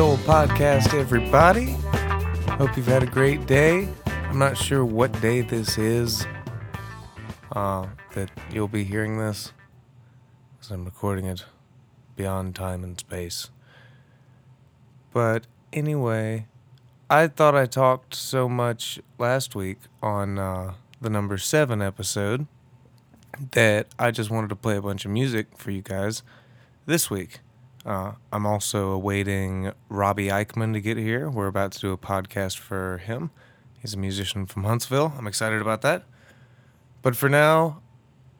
Soul Podcast, everybody. Hope you've had a great day. I'm not sure what day this is uh, that you'll be hearing this, because I'm recording it beyond time and space. But anyway, I thought I talked so much last week on uh, the number seven episode that I just wanted to play a bunch of music for you guys this week. Uh, I'm also awaiting Robbie Eichman to get here. We're about to do a podcast for him. He's a musician from Huntsville. I'm excited about that. But for now,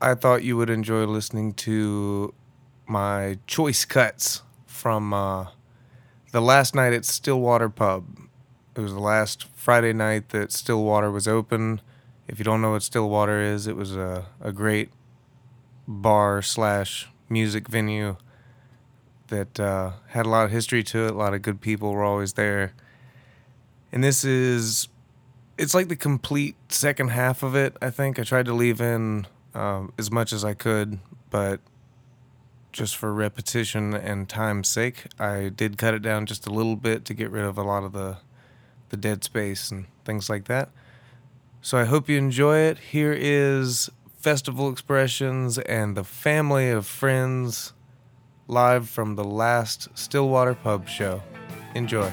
I thought you would enjoy listening to my choice cuts from uh, the last night at Stillwater Pub. It was the last Friday night that Stillwater was open. If you don't know what Stillwater is, it was a, a great bar slash music venue that uh, had a lot of history to it. A lot of good people were always there. And this is, it's like the complete second half of it, I think. I tried to leave in um, as much as I could, but just for repetition and time's sake, I did cut it down just a little bit to get rid of a lot of the the dead space and things like that. So I hope you enjoy it. Here is Festival Expressions and the family of friends live from the last Stillwater Pub show. Enjoy.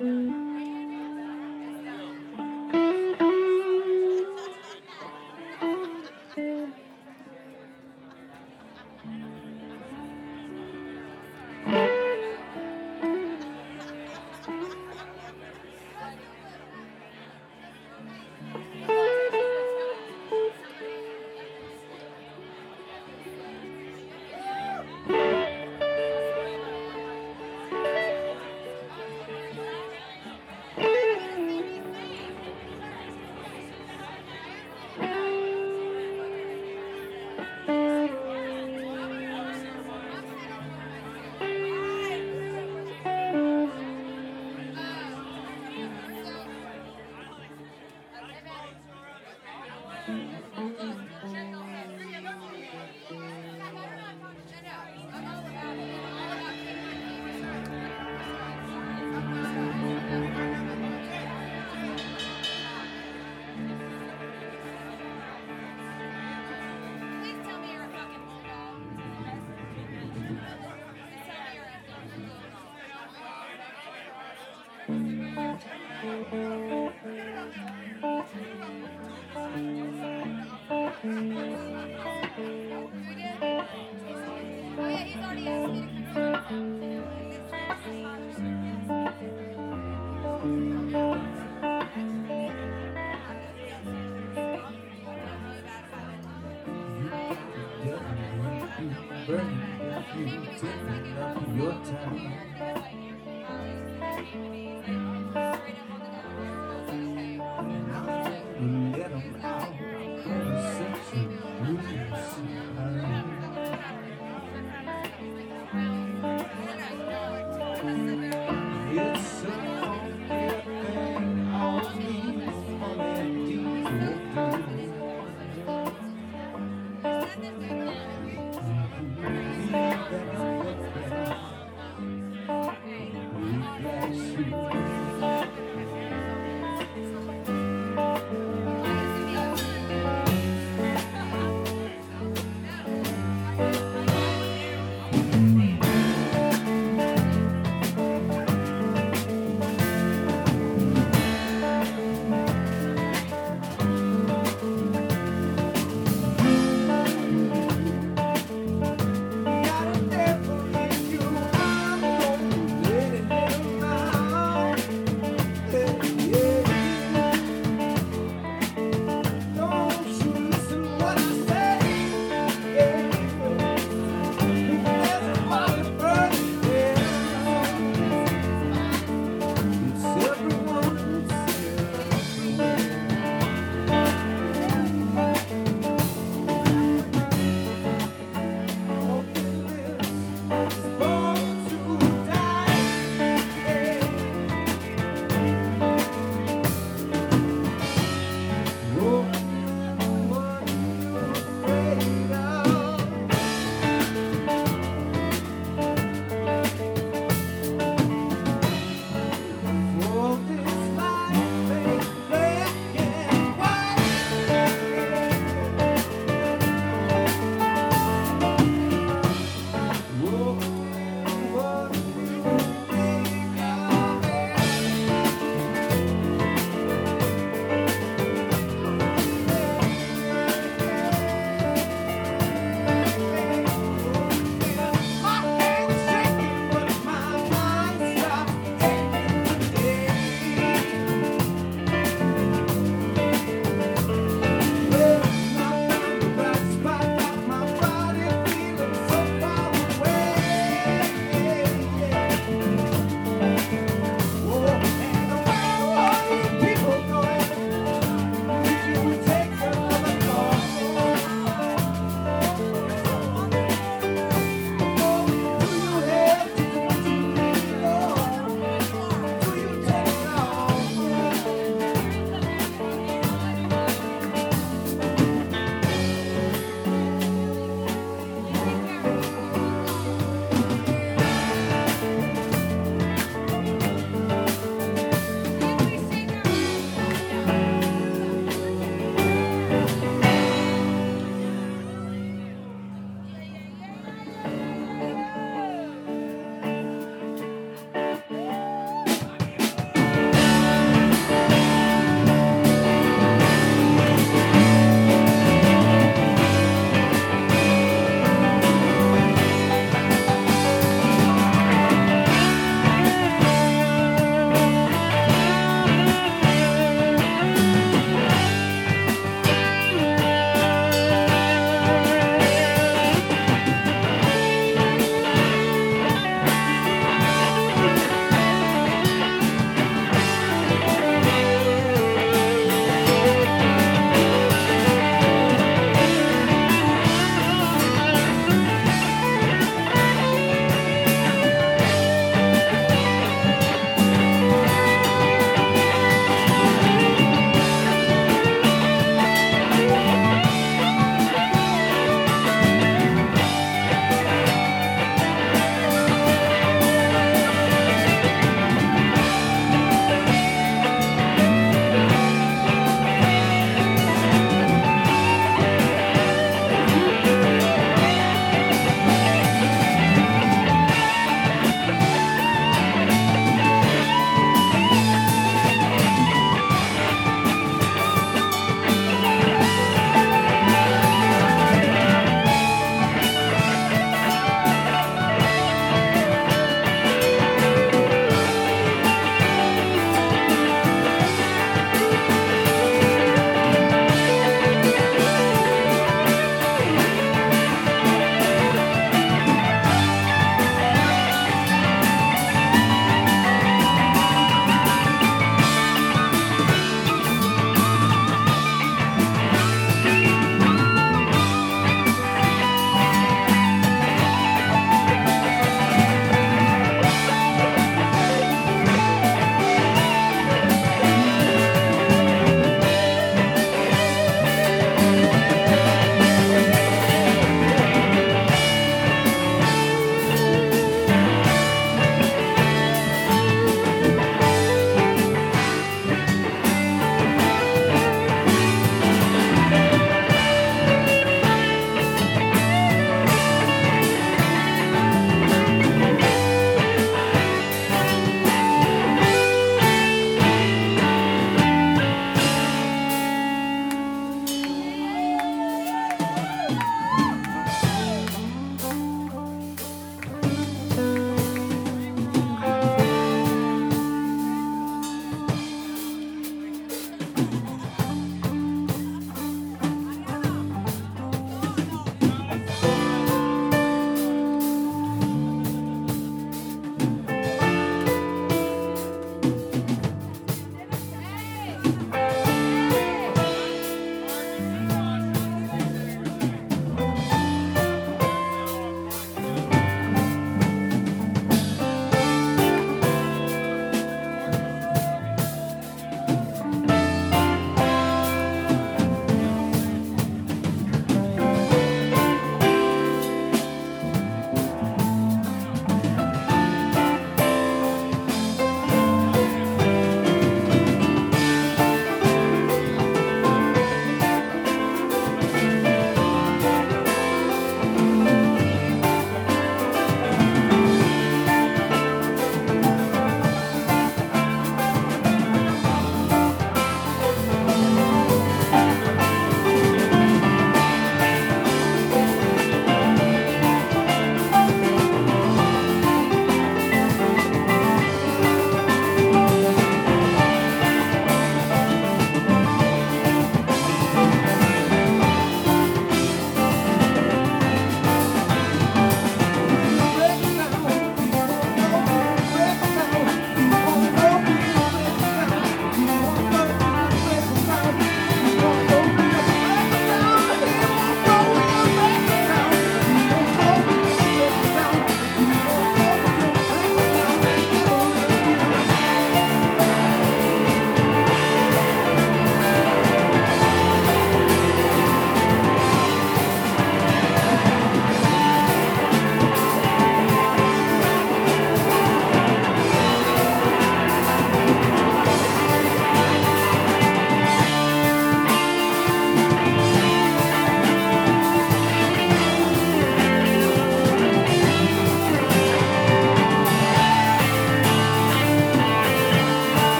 Mm-hmm. Música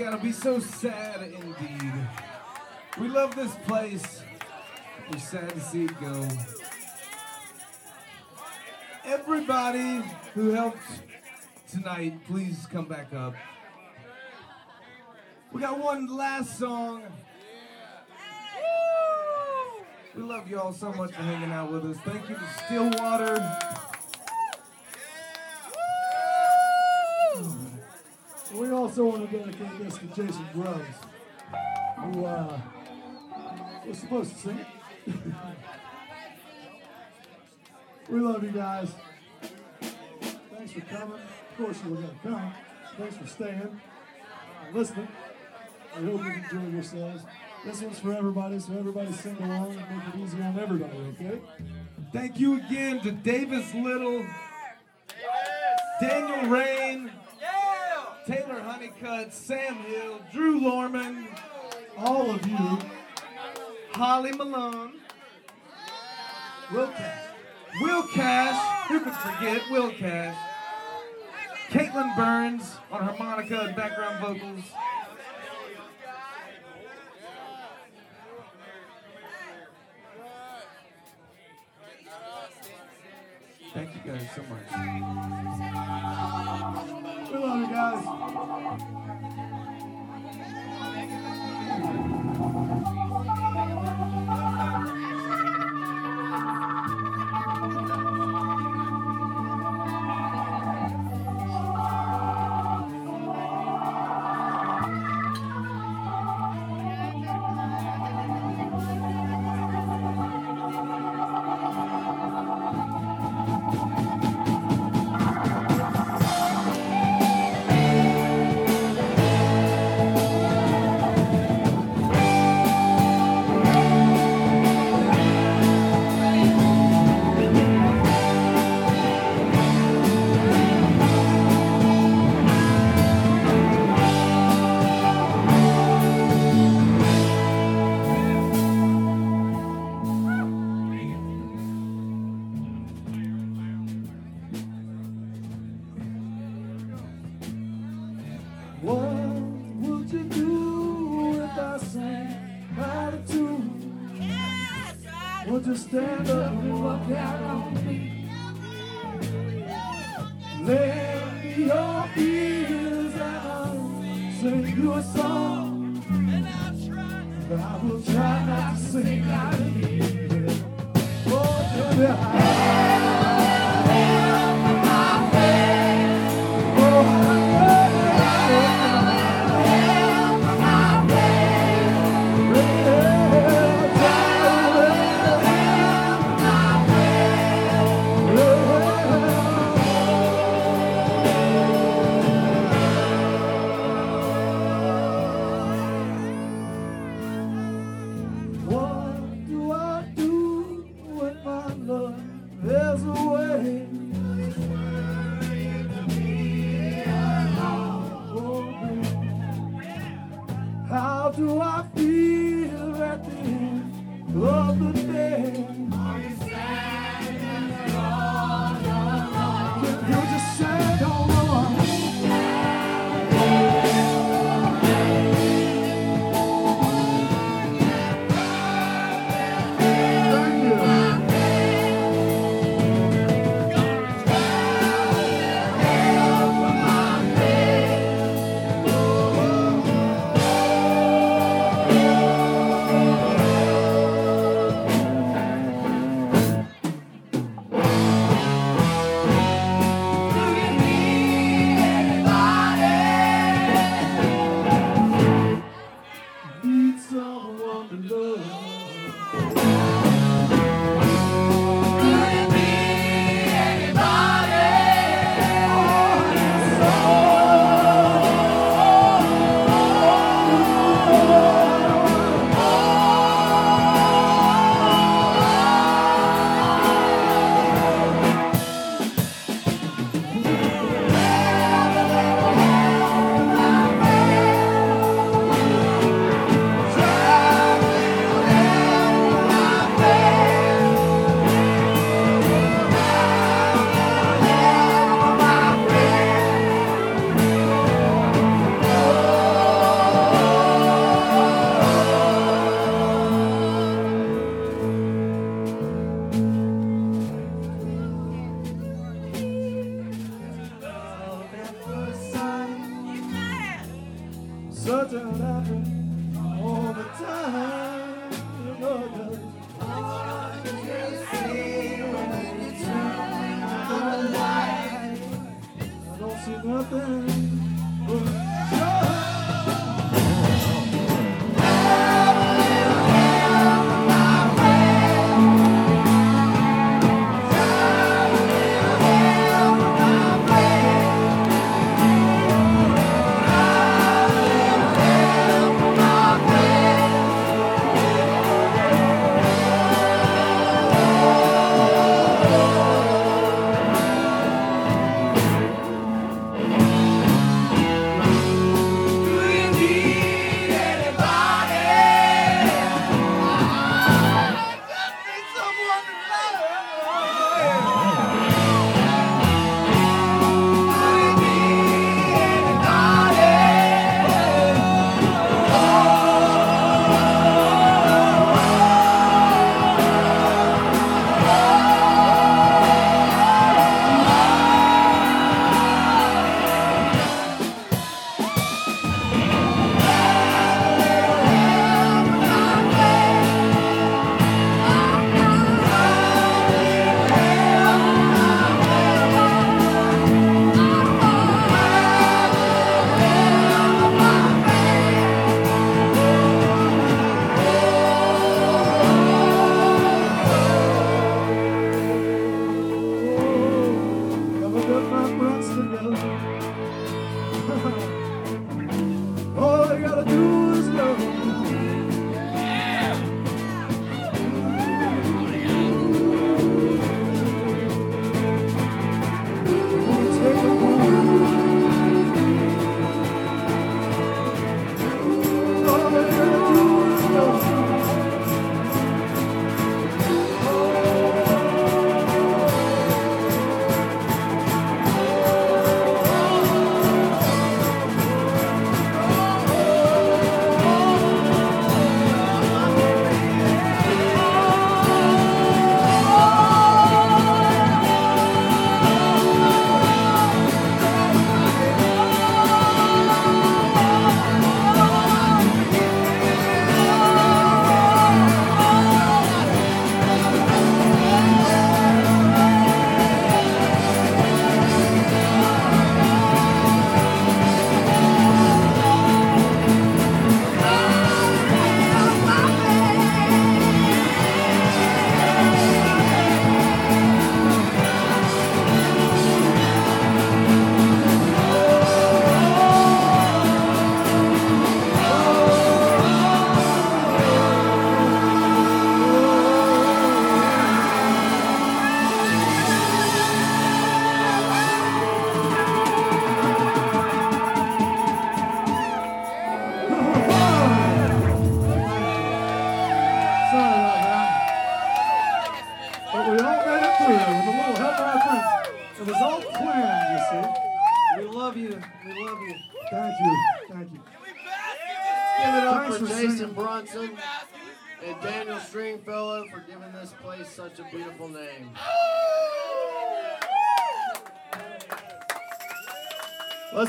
gotta be so sad indeed. We love this place. We're sad to see it go. Everybody who helped tonight, please come back up. We got one last song. We love you all so much for hanging out with us. Thank you to Stillwater. Also want to dedicate this to Jason Grubbs, who uh, was supposed to sing we love you guys. Thanks for coming. Of course, you were going to come. Thanks for staying, uh, listening. I hope you enjoyed yourselves. This one's for everybody, so everybody sing along and make it easy on everybody, okay? Thank you again to Davis Little, Daniel Raine, Taylor Hunnicutt, Sam Hill, Drew Lormand, All of you, Holly Malone, Will Cash, Will Cash, who could forget Will Cash, Kaitlin Burns on harmonica and background vocals. Thank you guys so much.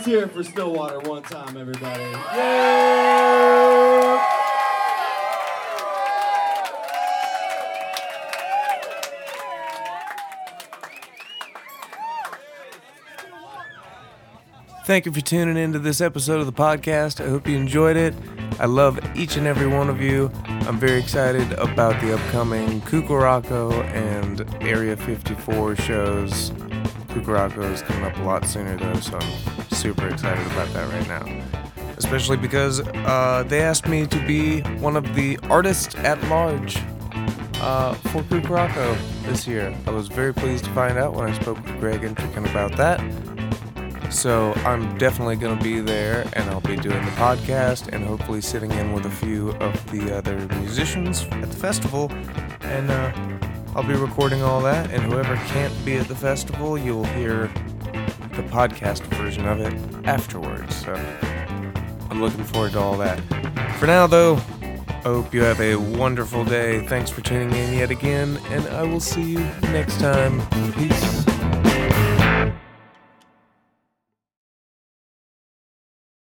Let's hear it for Stillwater one time, everybody. Yeah! Thank you for tuning into this episode of the podcast. I hope you enjoyed it. I love each and every one of you. I'm very excited about the upcoming Cucaraco and Area 54 shows. Cucaraco is coming up a lot sooner though, so I'm super excited about that right now. Especially because uh, they asked me to be one of the artists at large uh, for Cucaraco this year. I was very pleased to find out when I spoke with Greg Intrican about that. So I'm definitely going to be there and I'll be doing the podcast and hopefully sitting in with a few of the other musicians at the festival. And uh, I'll be recording all that. And whoever can't be at the festival, you'll hear the podcast version of it afterwards. So I'm looking forward to all that. For now, though, I hope you have a wonderful day. Thanks for tuning in yet again, and I will see you next time. Peace.